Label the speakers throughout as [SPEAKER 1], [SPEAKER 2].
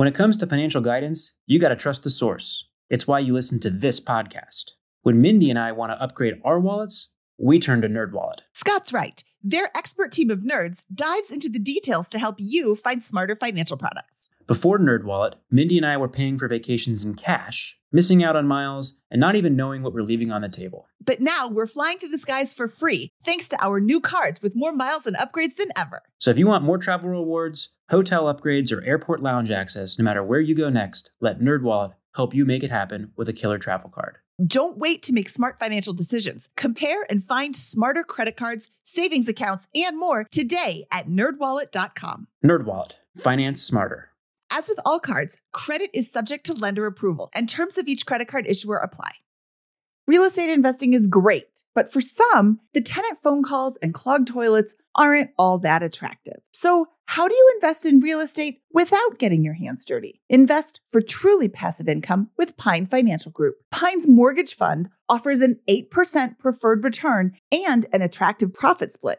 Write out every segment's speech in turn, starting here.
[SPEAKER 1] When it comes to financial guidance, you got to trust the source. It's why you listen to this podcast. When Mindy and I want to upgrade our wallets, we turn to NerdWallet.
[SPEAKER 2] Scott's right. Their expert team of nerds dives into the details to help you find smarter financial products.
[SPEAKER 1] Before NerdWallet, Mindy and I were paying for vacations in cash, missing out on miles, and not even knowing what we're leaving on the table.
[SPEAKER 2] But now we're flying through the skies for free thanks to our new cards with more miles and upgrades than ever.
[SPEAKER 1] So if you want more travel rewards, hotel upgrades, or airport lounge access, no matter where you go next, let NerdWallet help you make it happen with a killer travel card.
[SPEAKER 2] Don't wait to make smart financial decisions. Compare and find smarter credit cards, savings accounts, and more today at nerdwallet.com.
[SPEAKER 1] NerdWallet, finance smarter.
[SPEAKER 2] As with all cards, credit is subject to lender approval, and terms of each credit card issuer apply. Real estate investing is great, but for some, the tenant phone calls and clogged toilets aren't all that attractive. So, how do you invest in real estate without getting your hands dirty? Invest for truly passive income with Pine Financial Group. Pine's mortgage fund offers an 8% preferred return and an attractive profit split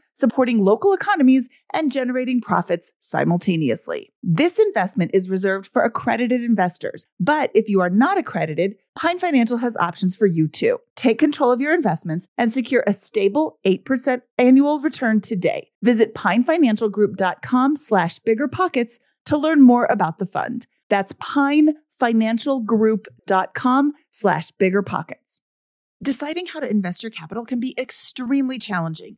[SPEAKER 2] supporting local economies and generating profits simultaneously. This investment is reserved for accredited investors, but if you are not accredited, Pine Financial has options for you too. Take control of your investments and secure a stable 8% annual return today. Visit pinefinancialgroup.com slash biggerpockets to learn more about the fund. That's pinefinancialgroup.com slash biggerpockets. Deciding how to invest your capital can be extremely challenging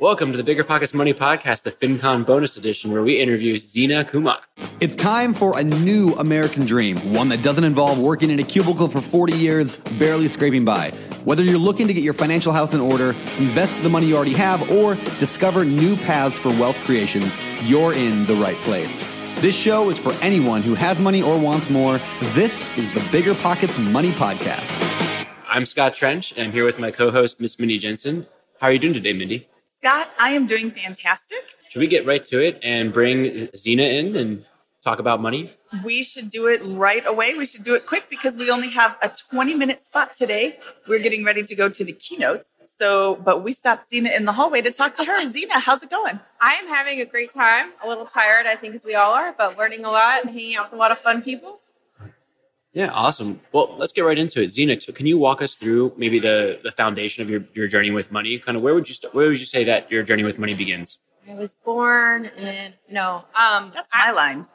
[SPEAKER 3] Welcome to the Bigger Pockets Money Podcast, the FinCon bonus edition, where we interview Zina Kumok.
[SPEAKER 4] It's time for a new American dream, one that doesn't involve working in a cubicle for 40 years, barely scraping by. Whether you're looking to get your financial house in order, invest the money you already have, or discover new paths for wealth creation, you're in the right place. This show is for anyone who has money or wants more. This is the Bigger Pockets Money Podcast.
[SPEAKER 3] I'm Scott Trench, and I'm here with my co host, Miss Mindy Jensen. How are you doing today, Mindy?
[SPEAKER 5] Scott, I am doing fantastic.
[SPEAKER 3] Should we get right to it and bring Zina in and talk about money?
[SPEAKER 5] We should do it right away. We should do it quick because we only have a 20 minute spot today. We're getting ready to go to the keynotes. So, but we stopped Zina in the hallway to talk to her. Zina, how's it going?
[SPEAKER 6] I am having a great time. A little tired, I think, as we all are, but learning a lot and hanging out with a lot of fun people.
[SPEAKER 3] Yeah, awesome. Well, let's get right into it. Zina, can you walk us through maybe the, the foundation of your, your journey with money? Kind of where would you start, where would you say that your journey with money begins?
[SPEAKER 6] I was born in no, um,
[SPEAKER 5] that's my
[SPEAKER 6] I,
[SPEAKER 5] line.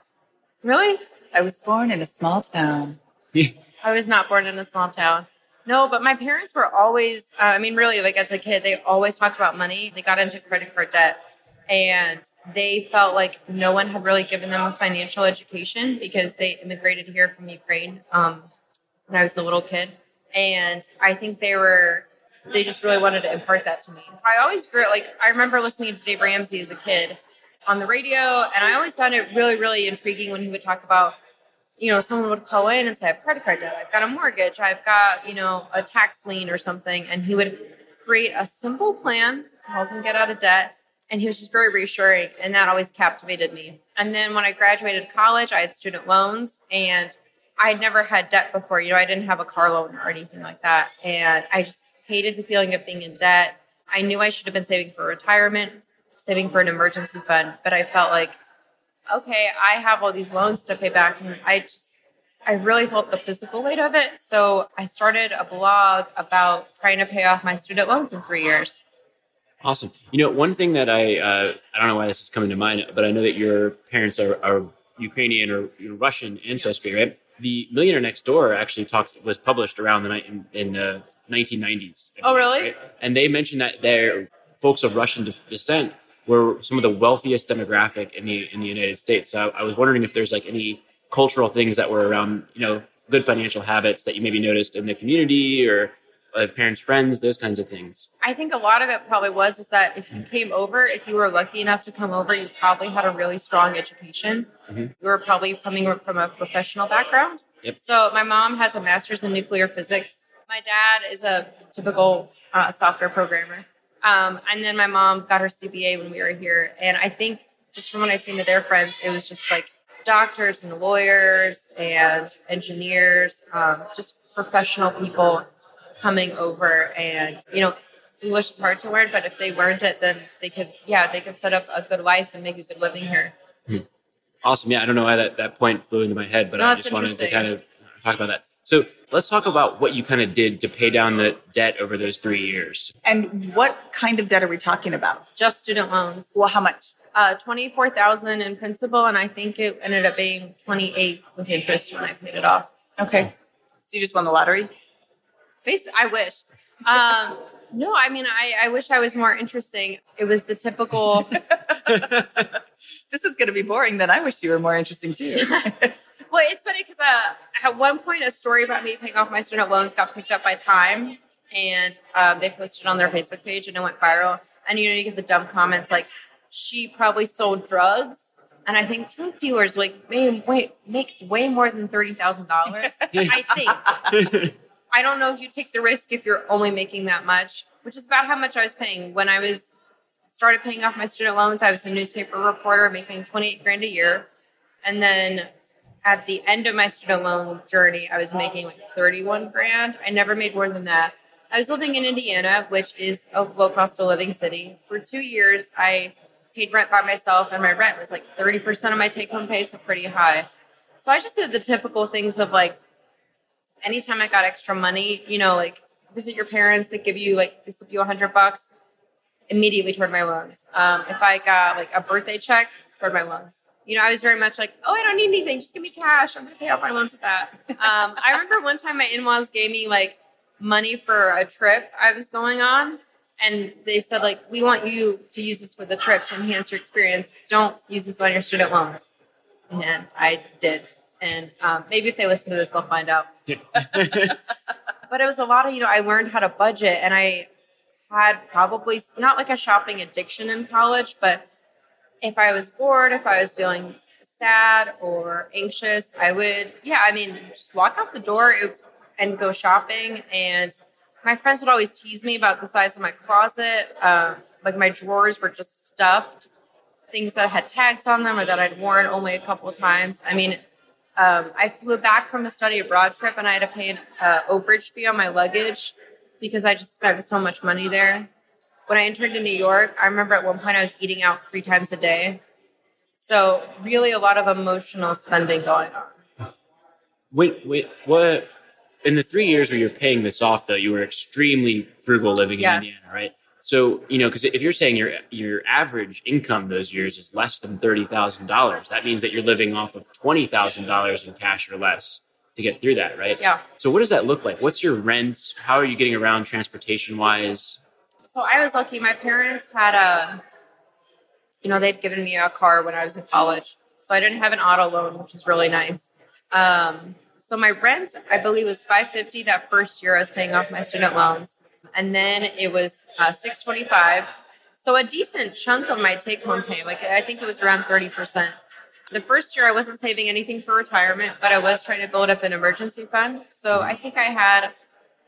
[SPEAKER 6] Really?
[SPEAKER 5] I was born in a small town.
[SPEAKER 6] I was not born in a small town. No, but my parents were always, uh, I mean, really, like as a kid, they always talked about money. They got into credit card debt and they felt like no one had really given them a financial education because they immigrated here from Ukraine um, when I was a little kid. And I think they were, they just really wanted to impart that to me. So I always grew like, I remember listening to Dave Ramsey as a kid on the radio, and I always found it really, really intriguing when he would talk about, you know, someone would call in and say, I have credit card debt, I've got a mortgage, I've got, you know, a tax lien or something. And he would create a simple plan to help them get out of debt And he was just very reassuring, and that always captivated me. And then when I graduated college, I had student loans, and I had never had debt before. You know, I didn't have a car loan or anything like that. And I just hated the feeling of being in debt. I knew I should have been saving for retirement, saving for an emergency fund, but I felt like, okay, I have all these loans to pay back. And I just, I really felt the physical weight of it. So I started a blog about trying to pay off my student loans in three years.
[SPEAKER 3] Awesome. You know, one thing that I uh, I don't know why this is coming to mind, but I know that your parents are, are Ukrainian or Russian ancestry, right? The Millionaire Next Door actually talks was published around the night in, in the 1990s.
[SPEAKER 6] oh, really? Right?
[SPEAKER 3] And they mentioned that their folks of Russian de- descent were some of the wealthiest demographic in the in the United States. So I, I was wondering if there's like any cultural things that were around, you know, good financial habits that you maybe noticed in the community or of parents, friends, those kinds of things?
[SPEAKER 6] I think a lot of it probably was is that if you came over, if you were lucky enough to come over, you probably had a really strong education. Mm-hmm. You were probably coming from a professional background.
[SPEAKER 3] Yep.
[SPEAKER 6] So my mom has a master's in nuclear physics. My dad is a typical uh, software programmer. Um, and then my mom got her CPA when we were here. And I think just from what I've seen to their friends, it was just like doctors and lawyers and engineers, um, just professional people coming over and you know english is hard to learn but if they learned it then they could yeah they could set up a good life and make a good living here.
[SPEAKER 3] Hmm. awesome. Yeah i don't know why that, that point flew into my head but no, i just wanted to kind of talk about that. So let's talk about what you kind of did to pay down the debt over those three years.
[SPEAKER 5] And what kind of debt are we talking about?
[SPEAKER 6] Just student loans.
[SPEAKER 5] Well how much?
[SPEAKER 6] Uh, 24000 in principal and i think it ended up being 28 with interest when i paid it off.
[SPEAKER 5] Okay. So you just won the lottery?
[SPEAKER 6] Basically, I wish. Um, no, I mean, I, I wish I was more interesting. It was the typical.
[SPEAKER 5] this is going to be boring. Then I wish you were more interesting too.
[SPEAKER 6] well, it's funny because uh, at one point, a story about me paying off my student loans got picked up by Time, and um, they posted on their Facebook page, and it went viral. And you know, you get the dumb comments like, "She probably sold drugs." And I think drug dealers like may, wait, make way more than thirty thousand dollars. I think. I don't know if you take the risk if you're only making that much, which is about how much I was paying when I was started paying off my student loans. I was a newspaper reporter making 28 grand a year. And then at the end of my student loan journey, I was making like 31 grand. I never made more than that. I was living in Indiana, which is a low cost of living city. For two years, I paid rent by myself, and my rent was like 30% of my take home pay, so pretty high. So I just did the typical things of like anytime I got extra money, you know, like visit your parents, they give you like they slip you a hundred bucks immediately toward my loans. Um, if I got like a birthday check toward my loans. You know, I was very much like, oh, I don't need anything. Just give me cash. I'm to pay off my loans with that. Um, I remember one time my in-laws gave me like money for a trip I was going on. And they said, like, we want you to use this for the trip to enhance your experience. Don't use this on your student loans. And I did and um, maybe if they listen to this, they'll find out. but it was a lot of you know. I learned how to budget, and I had probably not like a shopping addiction in college, but if I was bored, if I was feeling sad or anxious, I would yeah. I mean, just walk out the door and go shopping. And my friends would always tease me about the size of my closet. Um, like my drawers were just stuffed things that had tags on them or that I'd worn only a couple of times. I mean, um, I flew back from a study abroad trip and I had to pay an uh, overage fee on my luggage because I just spent so much money there. When I entered in New York, I remember at one point I was eating out three times a day. So really, a lot of emotional spending going on.
[SPEAKER 3] Wait, wait, what? In the three years where you're paying this off, though, you were extremely frugal living
[SPEAKER 6] yes.
[SPEAKER 3] in Indiana, right? So, you know, because if you're saying your your average income those years is less than thirty thousand dollars, that means that you're living off of twenty thousand dollars in cash or less to get through that, right?
[SPEAKER 6] Yeah.
[SPEAKER 3] So, what does that look like? What's your rent? How are you getting around transportation wise?
[SPEAKER 6] So, I was lucky. My parents had a, you know, they'd given me a car when I was in college, so I didn't have an auto loan, which is really nice. Um, so my rent, I believe, was five fifty that first year I was paying off my student loans and then it was uh, 625 so a decent chunk of my take home pay like i think it was around 30% the first year i wasn't saving anything for retirement but i was trying to build up an emergency fund. So i think i had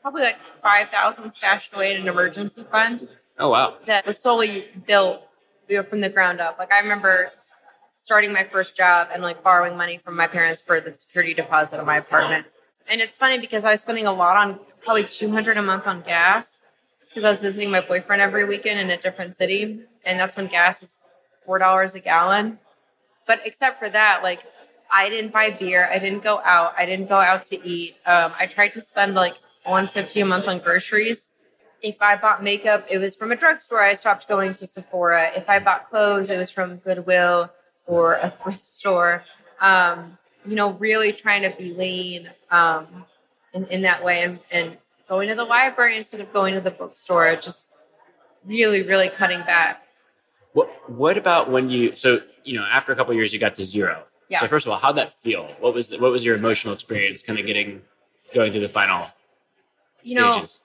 [SPEAKER 6] probably like 5000 stashed away in an emergency fund.
[SPEAKER 3] Oh wow.
[SPEAKER 6] That was solely built you know, from the ground up. Like I remember starting my first job and like borrowing money from my parents for the security deposit of my apartment. And it's funny because I was spending a lot on probably 200 a month on gas because I was visiting my boyfriend every weekend in a different city. And that's when gas was $4 a gallon. But except for that, like I didn't buy beer. I didn't go out. I didn't go out to eat. Um, I tried to spend like 150 a month on groceries. If I bought makeup, it was from a drugstore. I stopped going to Sephora. If I bought clothes, it was from Goodwill or a thrift store. Um, you know, really trying to be lean um, in, in that way and, and going to the library instead of going to the bookstore. Just really, really cutting back.
[SPEAKER 3] What What about when you? So you know, after a couple years, you got to zero.
[SPEAKER 6] Yeah.
[SPEAKER 3] So first of all, how'd that feel? What was the, what was your emotional experience, kind of getting going through the final
[SPEAKER 6] You know,
[SPEAKER 3] stages?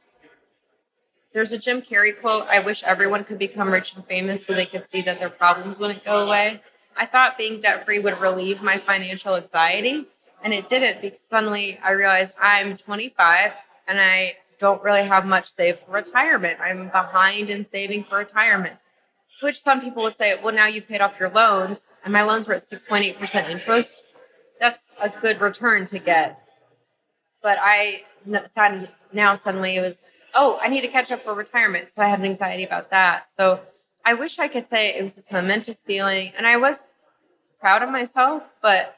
[SPEAKER 6] there's a Jim Carrey quote I wish everyone could become rich and famous so they could see that their problems wouldn't go away. I thought being debt free would relieve my financial anxiety, and it didn't because suddenly I realized I'm 25 and I don't really have much saved for retirement. I'm behind in saving for retirement. Which some people would say, well, now you've paid off your loans, and my loans were at 6.8% interest. That's a good return to get. But I now suddenly it was, oh, I need to catch up for retirement. So I had an anxiety about that. So I wish I could say it was this momentous feeling. And I was proud of myself, but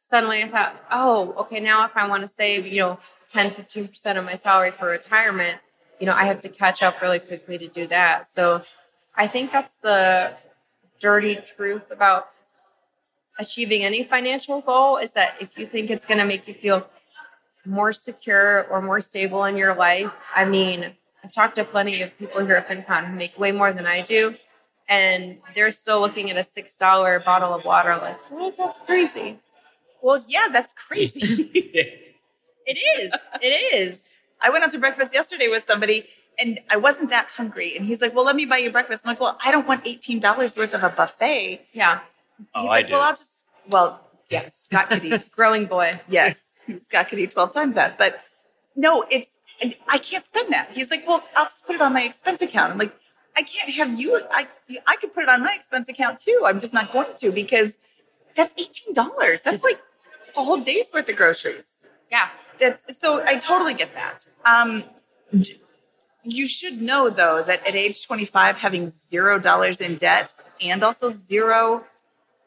[SPEAKER 6] suddenly I thought, oh, okay, now if I want to save, you know, 10, 15% of my salary for retirement, you know, I have to catch up really quickly to do that. So I think that's the dirty truth about achieving any financial goal is that if you think it's going to make you feel more secure or more stable in your life, I mean, I've talked to plenty of people here at FinCon who make way more than I do, and they're still looking at a six dollar bottle of water like, well, that's crazy.
[SPEAKER 2] Well, yeah, that's crazy.
[SPEAKER 6] It is. It is.
[SPEAKER 2] I went out to breakfast yesterday with somebody and I wasn't that hungry. And he's like, Well, let me buy you breakfast. I'm like, Well, I don't want $18 worth of a buffet.
[SPEAKER 6] Yeah.
[SPEAKER 2] Oh, he's
[SPEAKER 3] Oh, I
[SPEAKER 2] like,
[SPEAKER 3] do.
[SPEAKER 2] Well, I'll just, well, yeah, Scott could eat.
[SPEAKER 6] Growing boy.
[SPEAKER 2] yes, Scott could eat 12 times that. But no, it's, and I can't spend that. He's like, Well, I'll just put it on my expense account. I'm like, I can't have you. I, I could put it on my expense account too. I'm just not going to because that's $18. That's like a whole day's worth of groceries.
[SPEAKER 6] Yeah.
[SPEAKER 2] That's so I totally get that. Um, you should know though that at age 25, having zero dollars in debt and also zero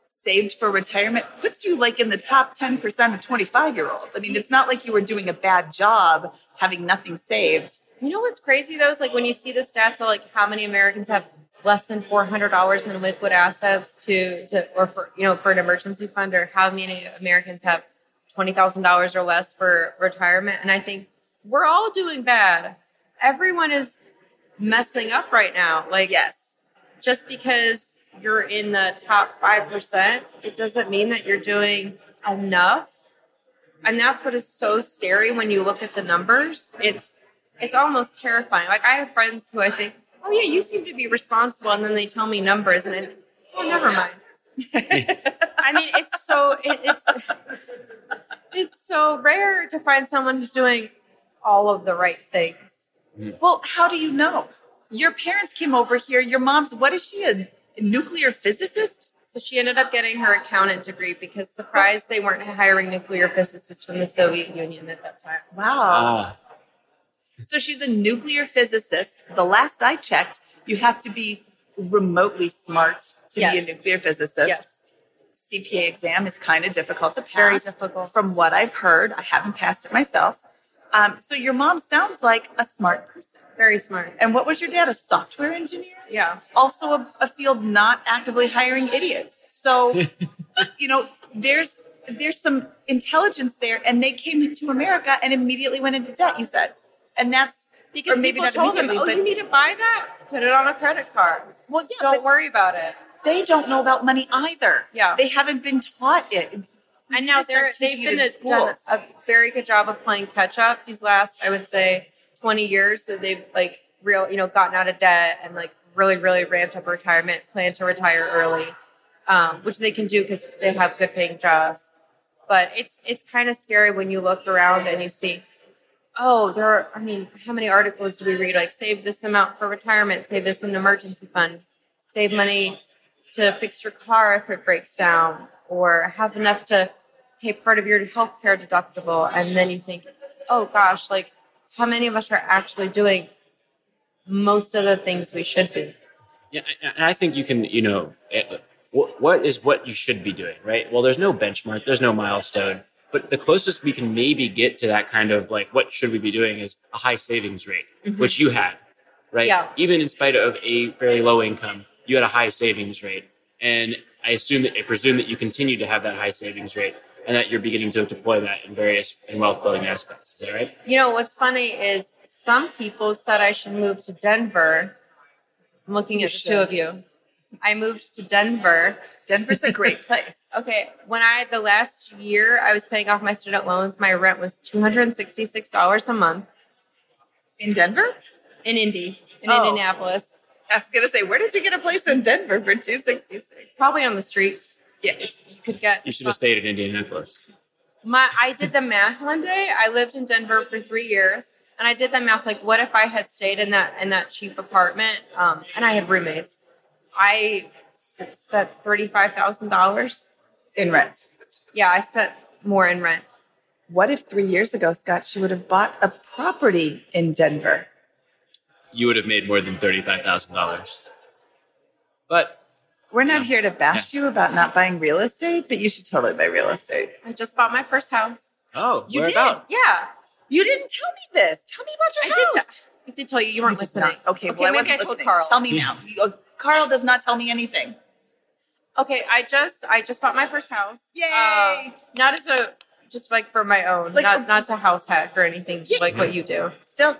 [SPEAKER 2] saved for retirement puts you like in the top 10% of 25 year olds. I mean, it's not like you were doing a bad job having nothing saved.
[SPEAKER 6] You know what's crazy though is like when you see the stats of like how many Americans have less than four hundred dollars in liquid assets to to or for you know for an emergency fund or how many Americans have twenty thousand dollars or less for retirement. And I think we're all doing bad. Everyone is messing up right now. Like
[SPEAKER 2] Yes.
[SPEAKER 6] just because you're in the top 5%, it doesn't mean that you're doing enough. And that's what is so scary when you look at the numbers. It's it's almost terrifying. Like I have friends who I think, "Oh yeah, you seem to be responsible." And then they tell me numbers and I think, "Oh, never mind." I mean, it's so it, it's it's so rare to find someone who's doing all of the right things. Hmm.
[SPEAKER 2] Well, how do you know? Your parents came over here. Your mom's, what is she, a nuclear physicist?
[SPEAKER 6] So she ended up getting her accountant degree because surprised they weren't hiring nuclear physicists from the Soviet Union at that time.
[SPEAKER 2] Wow.
[SPEAKER 3] Ah,
[SPEAKER 2] So she's a nuclear physicist. The last I checked, you have to be remotely smart to be a nuclear physicist.
[SPEAKER 6] Yes,
[SPEAKER 2] CPA exam is kind of difficult to pass.
[SPEAKER 6] very difficult.
[SPEAKER 2] From what I've heard, I haven't passed it myself. Um, so your mom sounds like a smart person.
[SPEAKER 6] Very smart.
[SPEAKER 2] And what was your dad? A software engineer?
[SPEAKER 6] Yeah.
[SPEAKER 2] Also a, a field not actively hiring idiots. So, you know, there's there's some intelligence there, and they came to America and immediately went into debt. You said, and that's
[SPEAKER 6] Because
[SPEAKER 2] Or maybe
[SPEAKER 6] people
[SPEAKER 2] not
[SPEAKER 6] told them, "Oh,
[SPEAKER 2] but-
[SPEAKER 6] you need to buy that. Put it on a credit card.
[SPEAKER 2] well, yeah,
[SPEAKER 6] Don't worry about it."
[SPEAKER 2] they don't know about money either.
[SPEAKER 6] Yeah.
[SPEAKER 2] they haven't been taught it. We
[SPEAKER 6] And now they're they've been a, done a very good job of playing catch up these last, I would say, twenty years that they've like real, you know, gotten out of debt and like really, really ramped up retirement, plan to retire early, um, which they can do because they have good paying jobs. But it's it's kind of scary when you look around and you see, oh, there are. I mean, how many articles do we read? Like, save this amount for retirement, save this in an emergency fund, save money to fix your car if it breaks down, or have enough to pay part of your healthcare deductible. And then you think, oh gosh, like how many of us are actually doing most of the things we should be?
[SPEAKER 3] Yeah, and I think you can, you know, eh, what is what you should be doing, right? Well, there's no benchmark, there's no milestone, but the closest we can maybe get to that kind of like what should we be doing is a high savings rate, mm-hmm. which you had, right?
[SPEAKER 6] Yeah.
[SPEAKER 3] Even in spite of a fairly low income, you had a high savings rate, and I assume that I presume that you continue to have that high savings rate and that you're beginning to deploy that in various in wealth building aspects. Is that right?
[SPEAKER 6] You know, what's funny is some people said I should move to Denver. I'm looking you at the two of you. I moved to Denver.
[SPEAKER 5] Denver's a great place.
[SPEAKER 6] okay. When I, the last year I was paying off my student loans, my rent was $266 a month.
[SPEAKER 5] In Denver?
[SPEAKER 6] In Indy, in oh. Indianapolis.
[SPEAKER 5] I was going to say, where did you get a place in Denver for 266
[SPEAKER 6] Probably on the street.
[SPEAKER 5] Yes.
[SPEAKER 6] You could get.
[SPEAKER 3] You should have stayed in Indianapolis.
[SPEAKER 6] My, I did the math one day. I lived in Denver for three years and I did the math like what if I had stayed in that in that cheap apartment um, and I had roommates I spent $35,000
[SPEAKER 5] in rent.
[SPEAKER 6] Yeah, I spent more in rent.
[SPEAKER 5] What if three years ago, Scott, she would have bought a property in Denver?
[SPEAKER 3] You would have made more than $35,000. But
[SPEAKER 5] we're not here to bash yeah. you about not buying real estate, but you should totally buy real estate.
[SPEAKER 6] I just bought my first house.
[SPEAKER 3] Oh,
[SPEAKER 5] you did?
[SPEAKER 3] About?
[SPEAKER 6] Yeah.
[SPEAKER 5] You didn't tell me this. Tell me about your
[SPEAKER 6] I
[SPEAKER 5] house.
[SPEAKER 6] Did t- I did tell you. You weren't
[SPEAKER 5] you
[SPEAKER 6] listening.
[SPEAKER 5] Not. Okay, okay well, maybe I, wasn't I told listening. Carl. Tell me now. Carl does not tell me anything.
[SPEAKER 6] Okay, I just I just bought my first house.
[SPEAKER 5] Yay!
[SPEAKER 6] Uh, not as a just like for my own, like not a, not to house hack or anything yeah. like what you do.
[SPEAKER 5] Still,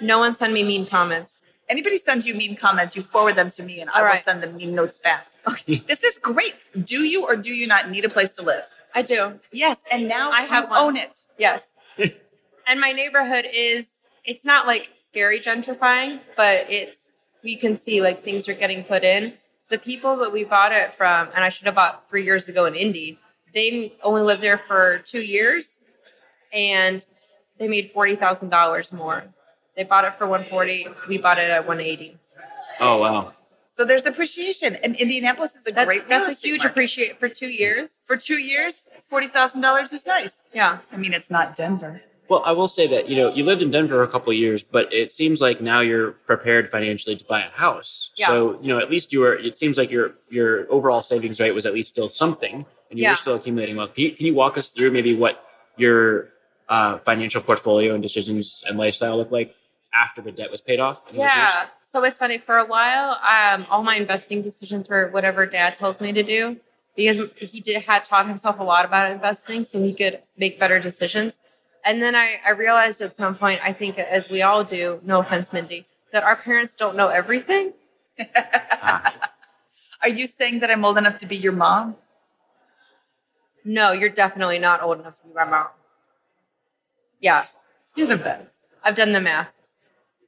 [SPEAKER 6] no one send me mean comments.
[SPEAKER 5] Anybody sends you mean comments, you forward them to me, and All I right. will send them mean notes back. Okay, this is great. Do you or do you not need a place to live?
[SPEAKER 6] I do.
[SPEAKER 5] Yes, and now
[SPEAKER 6] I have
[SPEAKER 5] own it.
[SPEAKER 6] Yes, and my neighborhood is it's not like scary gentrifying, but it's you can see like things are getting put in. The people that we bought it from, and I should have bought three years ago in Indy, they only lived there for two years and they made forty thousand dollars more. They bought it for one forty. We bought it at one eighty.
[SPEAKER 3] Oh wow!
[SPEAKER 5] So there's appreciation, and Indianapolis is a
[SPEAKER 6] that,
[SPEAKER 5] great.
[SPEAKER 6] That's a huge appreciate for two years.
[SPEAKER 5] For two years, forty thousand dollars is nice.
[SPEAKER 6] Yeah,
[SPEAKER 5] I mean it's not Denver.
[SPEAKER 3] Well, I will say that you know you lived in Denver a couple of years, but it seems like now you're prepared financially to buy a house. Yeah. So you know at least you were. It seems like your your overall savings rate was at least still something, and you yeah. were still accumulating wealth. Can you, can you walk us through maybe what your uh, financial portfolio and decisions and lifestyle look like after the debt was paid off?
[SPEAKER 6] Yeah. So it's funny. For a while, um, all my investing decisions were whatever Dad tells me to do because he did had taught himself a lot about investing, so he could make better decisions. And then I, I realized at some point, I think as we all do, no offense, Mindy, that our parents don't know everything.
[SPEAKER 5] Are you saying that I'm old enough to be your mom?
[SPEAKER 6] No, you're definitely not old enough to be my mom. Yeah.
[SPEAKER 5] You're the best.
[SPEAKER 6] I've done the math.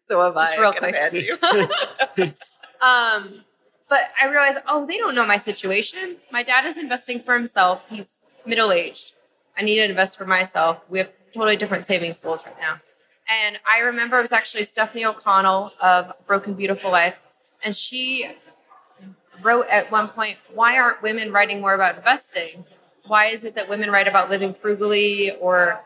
[SPEAKER 5] So have
[SPEAKER 6] Just
[SPEAKER 5] I.
[SPEAKER 6] real quick. um, but I realized, oh, they don't know my situation. My dad is investing for himself. He's middle aged. I need to invest for myself. We have totally different savings goals right now. And I remember it was actually Stephanie O'Connell of Broke and Beautiful Life, and she wrote at one point, "Why aren't women writing more about investing? Why is it that women write about living frugally or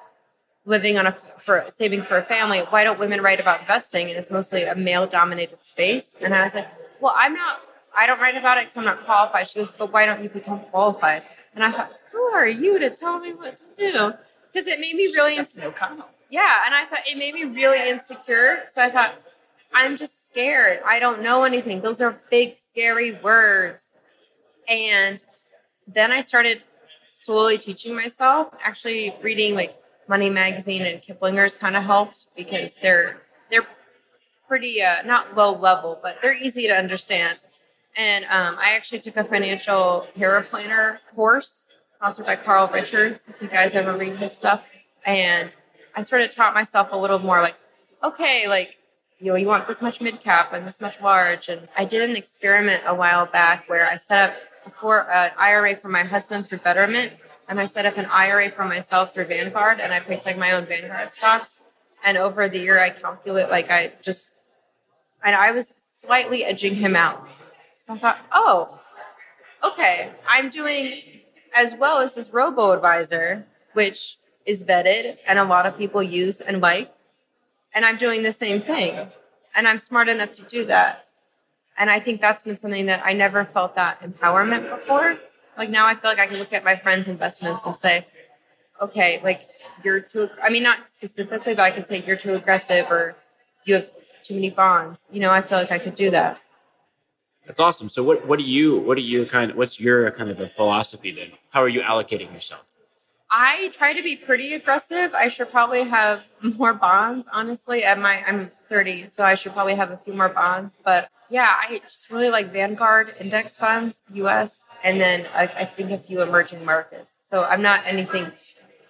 [SPEAKER 6] living on a for saving for a family? Why don't women write about investing? And it's mostly a male-dominated space." And I was like, "Well, I'm not. I don't write about it because I'm not qualified." She goes, "But why don't you become qualified?" And I thought, "Who are you to tell me what to do?" because it made me really
[SPEAKER 5] insecure.
[SPEAKER 6] Yeah, and I thought it made me really insecure. So I thought, I'm just scared. I don't know anything. Those are big, scary words. And then I started slowly teaching myself. Actually, reading like Money Magazine and Kiplinger's kind of helped because they're they're pretty uh, not low level, but they're easy to understand. And um, I actually took a financial paraplanner course sponsored by Carl Richards. If you guys ever read his stuff, and I sort of taught myself a little more like, okay, like you know, you want this much mid cap and this much large. And I did an experiment a while back where I set up for an IRA for my husband through Betterment, and I set up an IRA for myself through Vanguard, and I picked like my own Vanguard stocks. And over the year, I calculate like I just, and I was slightly edging him out So I thought, oh, okay, I'm doing as well as this robo advisor, which is vetted and a lot of people use and like. And I'm doing the same thing. And I'm smart enough to do that. And I think that's been something that I never felt that empowerment before. Like now I feel like I can look at my friends' investments and say, okay, like you're too, I mean, not specifically, but I could say you're too aggressive or you have too many bonds. You know, I feel like I could do that.
[SPEAKER 3] That's awesome. So what, what do you, what do you kind of, what's your kind of a philosophy then? How are you allocating yourself?
[SPEAKER 6] I try to be pretty aggressive. I should probably have more bonds, honestly. At my I'm 30, so I should probably have a few more bonds. But yeah, I just really like Vanguard index funds, US, and then I, I think a few emerging markets. So I'm not anything,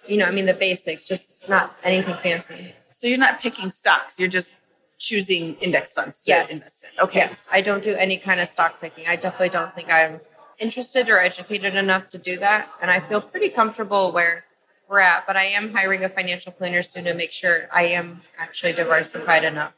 [SPEAKER 6] you know, I mean the basics, just not anything fancy.
[SPEAKER 5] So you're not picking stocks. You're just choosing index funds to
[SPEAKER 6] Yes.
[SPEAKER 5] invest in. Okay.
[SPEAKER 6] Yes, I don't do any kind of stock picking. I definitely don't think I'm interested or educated enough to do that. And I feel pretty comfortable where we're at, but I am hiring a financial planner soon to make sure I am actually diversified enough.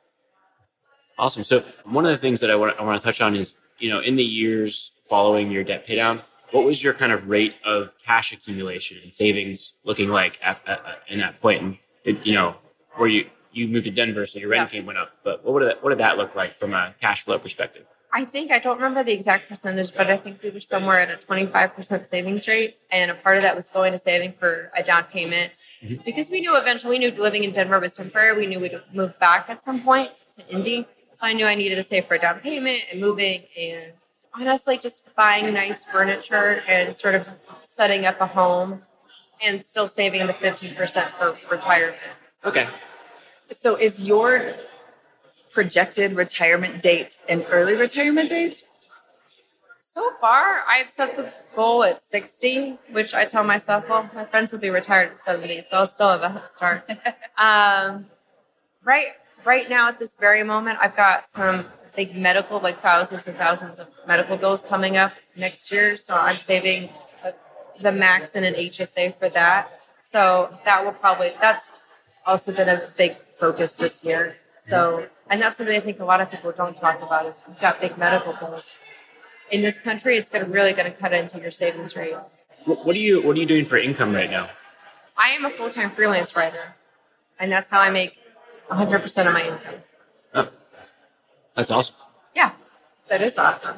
[SPEAKER 3] Awesome. So one of the things that I want, I want to touch on is, you know, in the years following your debt paydown, what was your kind of rate of cash accumulation and savings looking like at, at, at- in that point? And it, you know, where you you moved to Denver, so your rent
[SPEAKER 6] Yeah.
[SPEAKER 3] game went up. But what did that, what did that look like from a cash flow perspective?
[SPEAKER 6] I think I don't remember the exact percentage, but I think we were somewhere at a 25% savings rate. And a part of that was going to saving for a down payment
[SPEAKER 3] Mhm.
[SPEAKER 6] because we knew eventually, we knew living in Denver was temporary. We knew we'd move back at some point to Indy. So I knew I needed to save for a down payment and moving and honestly just buying nice furniture and sort of setting up a home and still saving the 15% for retirement.
[SPEAKER 3] Okay.
[SPEAKER 5] So is your projected retirement date and early retirement date?
[SPEAKER 6] So far, I've set the goal at 60, which I tell myself, well, my friends will be retired at 70, so I'll still have a head start. um, right, right now, at this very moment, I've got some big medical, like thousands and thousands of medical bills coming up next year. So I'm saving uh, the max in an HSA for that. So that will probably, that's also been a big focus this year. So, and that's something I think a lot of people don't talk about is we've got big medical bills in this country, it's gonna really gonna cut into your savings rate.
[SPEAKER 3] What, are you what are you doing for income right now?
[SPEAKER 6] I am a full time freelance writer, and that's how I make 100% of my income.
[SPEAKER 3] Oh, that's awesome.
[SPEAKER 6] Yeah.
[SPEAKER 5] That is awesome.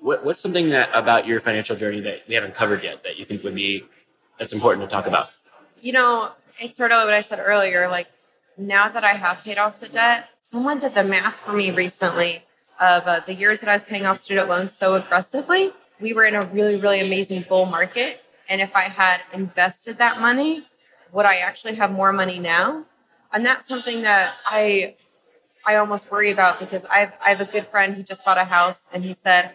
[SPEAKER 3] What, what's something that about your financial journey that we haven't covered yet that you think would be that's important to talk about?
[SPEAKER 6] You know, it's sort of what I said earlier. Like, now that I have paid off the debt, someone did the math for me recently of uh, the years that I was paying off student loans so aggressively. We were in a really, really amazing bull market. And if I had invested that money, would I actually have more money now? And that's something that I I almost worry about because I've I have a good friend who just bought a house and he said,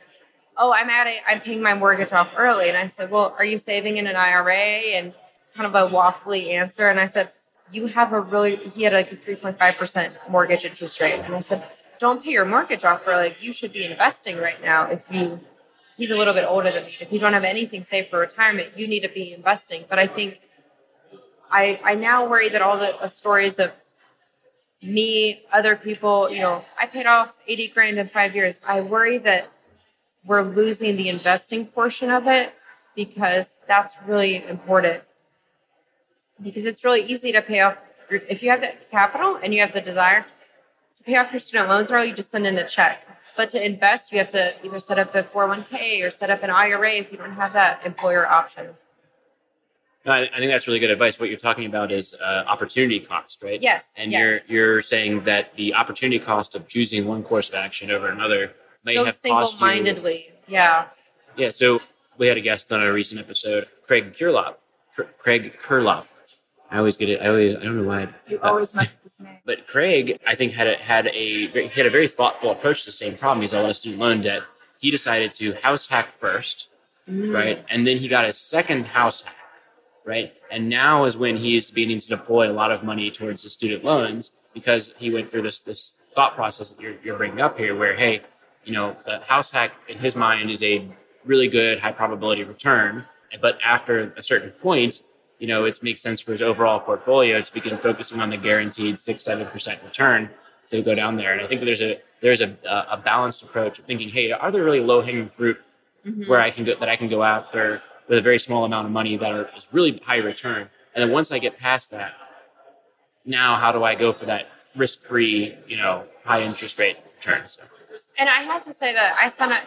[SPEAKER 6] Oh, I'm at it, I'm paying my mortgage off early. And I said, Well, are you saving in an IRA? And kind of a waffly answer. And I said, You have a really he had like a 3.5% mortgage interest rate. And I said, Don't pay your mortgage off Like You should be investing right now if you he's a little bit older than me. If you don't have anything saved for retirement, you need to be investing. But I think I I now worry that all the uh, stories of me, other people, you know, I paid off 80 grand in five years. I worry that we're losing the investing portion of it because that's really important. Because it's really easy to pay off your, if you have the capital and you have the desire to pay off your student loans early, you just send in the check. But to invest, you have to either set up a 401k or set up an IRA if you don't have that employer option.
[SPEAKER 3] No, I, I think that's really good advice. What you're talking about is uh, opportunity cost, right?
[SPEAKER 6] Yes.
[SPEAKER 3] And
[SPEAKER 6] yes.
[SPEAKER 3] you're you're saying that the opportunity cost of choosing one course of action over another may
[SPEAKER 6] so
[SPEAKER 3] have cost you.
[SPEAKER 6] single-mindedly. Yeah.
[SPEAKER 3] Yeah. So we had a guest on a recent episode, Craig Curelop. Craig Curelop. I always get it. I always I don't know why.
[SPEAKER 5] You uh, always mess up his name.
[SPEAKER 3] But Craig, I think had a, had a he had a very thoughtful approach to the same problem. He's a lot of student loan debt. He decided to house hack first, mm. right, and then he got a second house hack, right, and now is when he's beginning to deploy a lot of money towards the student loans because he went through this this thought process that you're you're bringing up here, where hey, you know, the house hack in his mind is a really good high probability return, but after a certain point, you know, it makes sense for his overall portfolio to begin focusing on the guaranteed six, seven percent return to go down there. And I think there's a there's a, a balanced approach of thinking, hey, are there really low hanging fruit
[SPEAKER 6] Mhm.
[SPEAKER 3] where I can go that I can go after with a very small amount of money that are, is really high return. And then once I get past that, now how do I go for that risk free, you know, high interest rate return? So,
[SPEAKER 6] And I have to say that I spent a,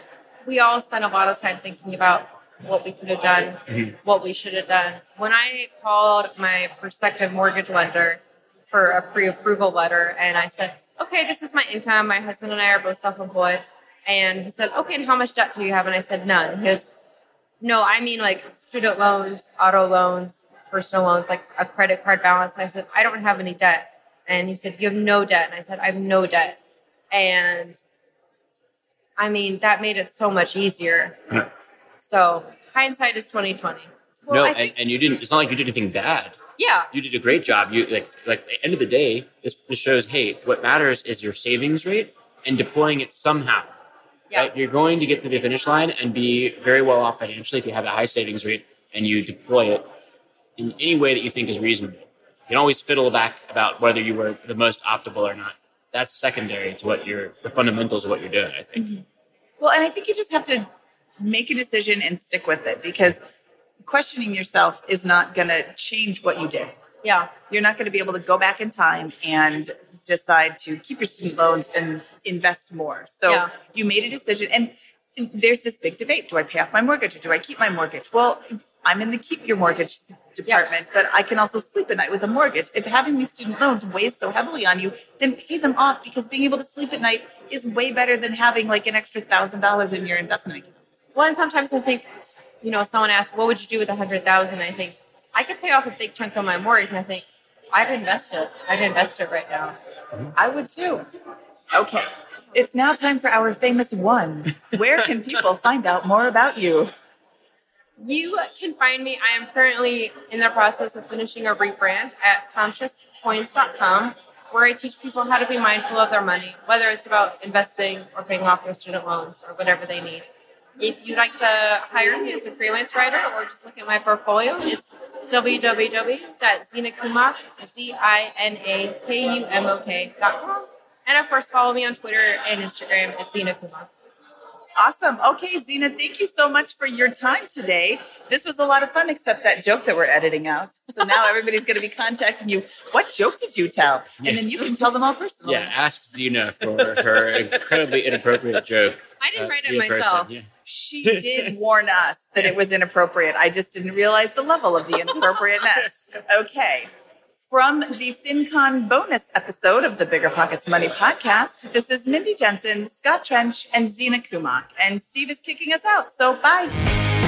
[SPEAKER 6] we all spent a lot of time thinking about what we could have done,
[SPEAKER 3] Mhm.
[SPEAKER 6] what we should have done. When I called my prospective mortgage lender for a pre-approval letter, and I said, "Okay, this is my income. My husband and I are both self-employed," and he said, "Okay, and how much debt do you have?" And I said, "None." He goes, "No, I mean like student loans, auto loans, personal loans, like a credit card balance." And I said, "I don't have any debt." And he said, "You have no debt." And I said, "I have no debt." And I mean, that made it so much easier.
[SPEAKER 3] Yeah.
[SPEAKER 6] So hindsight is twenty twenty.
[SPEAKER 5] Well,
[SPEAKER 3] no,
[SPEAKER 5] I
[SPEAKER 3] and,
[SPEAKER 5] think
[SPEAKER 3] and you didn't. It's not like you did anything bad.
[SPEAKER 6] Yeah,
[SPEAKER 3] You did a great job. You like like at the end of the day, this, this shows. Hey, what matters is your savings rate and deploying it somehow.
[SPEAKER 6] yeah,
[SPEAKER 3] Right? You're going to get to the finish line and be very well off financially if you have a high savings rate and you deploy it in any way that you think is reasonable. You can always fiddle back about whether you were the most optimal or not. That's secondary to what you're the fundamentals of what you're doing. I think. Mm-hmm.
[SPEAKER 5] Well, and I think you just have to make a decision and stick with it because questioning yourself is not going to change what you did.
[SPEAKER 6] yeah,
[SPEAKER 5] You're not going to be able to go back in time and decide to keep your student loans and invest more. So
[SPEAKER 6] Yeah.
[SPEAKER 5] you made a decision. And there's this big debate do I pay off my mortgage or do I keep my mortgage? Well, I'm in the keep your mortgage department, but I can also sleep at night with a mortgage. If having these student loans weighs so heavily on you, then pay them off because being able to sleep at night is way better than having like an extra thousand dollars in your investment account.
[SPEAKER 6] Well, and sometimes I think, you know, someone asks, "What would you do with a hundred thousand? I think I could pay off a big chunk of my mortgage, and I think I'd invest it. I'd invest it right now.
[SPEAKER 5] I would too. Okay. It's now time for our famous one. Where can people find out more about you?
[SPEAKER 6] You can find me. I am currently in the process of finishing a rebrand at consciouscoins.com, where I teach people how to be mindful of their money, whether it's about investing or paying off their student loans or whatever they need. If you'd like to hire me as a freelance writer or just look at my portfolio, it's www.zinakumok, Z-I-N-A-K-U-M-O-K.com. And of course, follow me on Twitter and Instagram at Zina Kumok.
[SPEAKER 5] Awesome. Okay, Zina, thank you so much for your time today. This was a lot of fun, except that joke that we're editing out. So now everybody's going to be contacting you. What joke did you tell? And then you can tell them all personally.
[SPEAKER 3] Yeah, ask Zina for her incredibly inappropriate joke.
[SPEAKER 6] I didn't
[SPEAKER 3] uh,
[SPEAKER 6] write it
[SPEAKER 3] via person.
[SPEAKER 6] myself.
[SPEAKER 3] Yeah.
[SPEAKER 5] She did warn us that it was inappropriate. I just didn't realize the level of the inappropriateness. Okay. From the FinCon bonus episode of the Bigger Pockets Money podcast, this is Mindy Jensen, Scott Trench, and Zina Kumok. And Steve is kicking us out. So bye.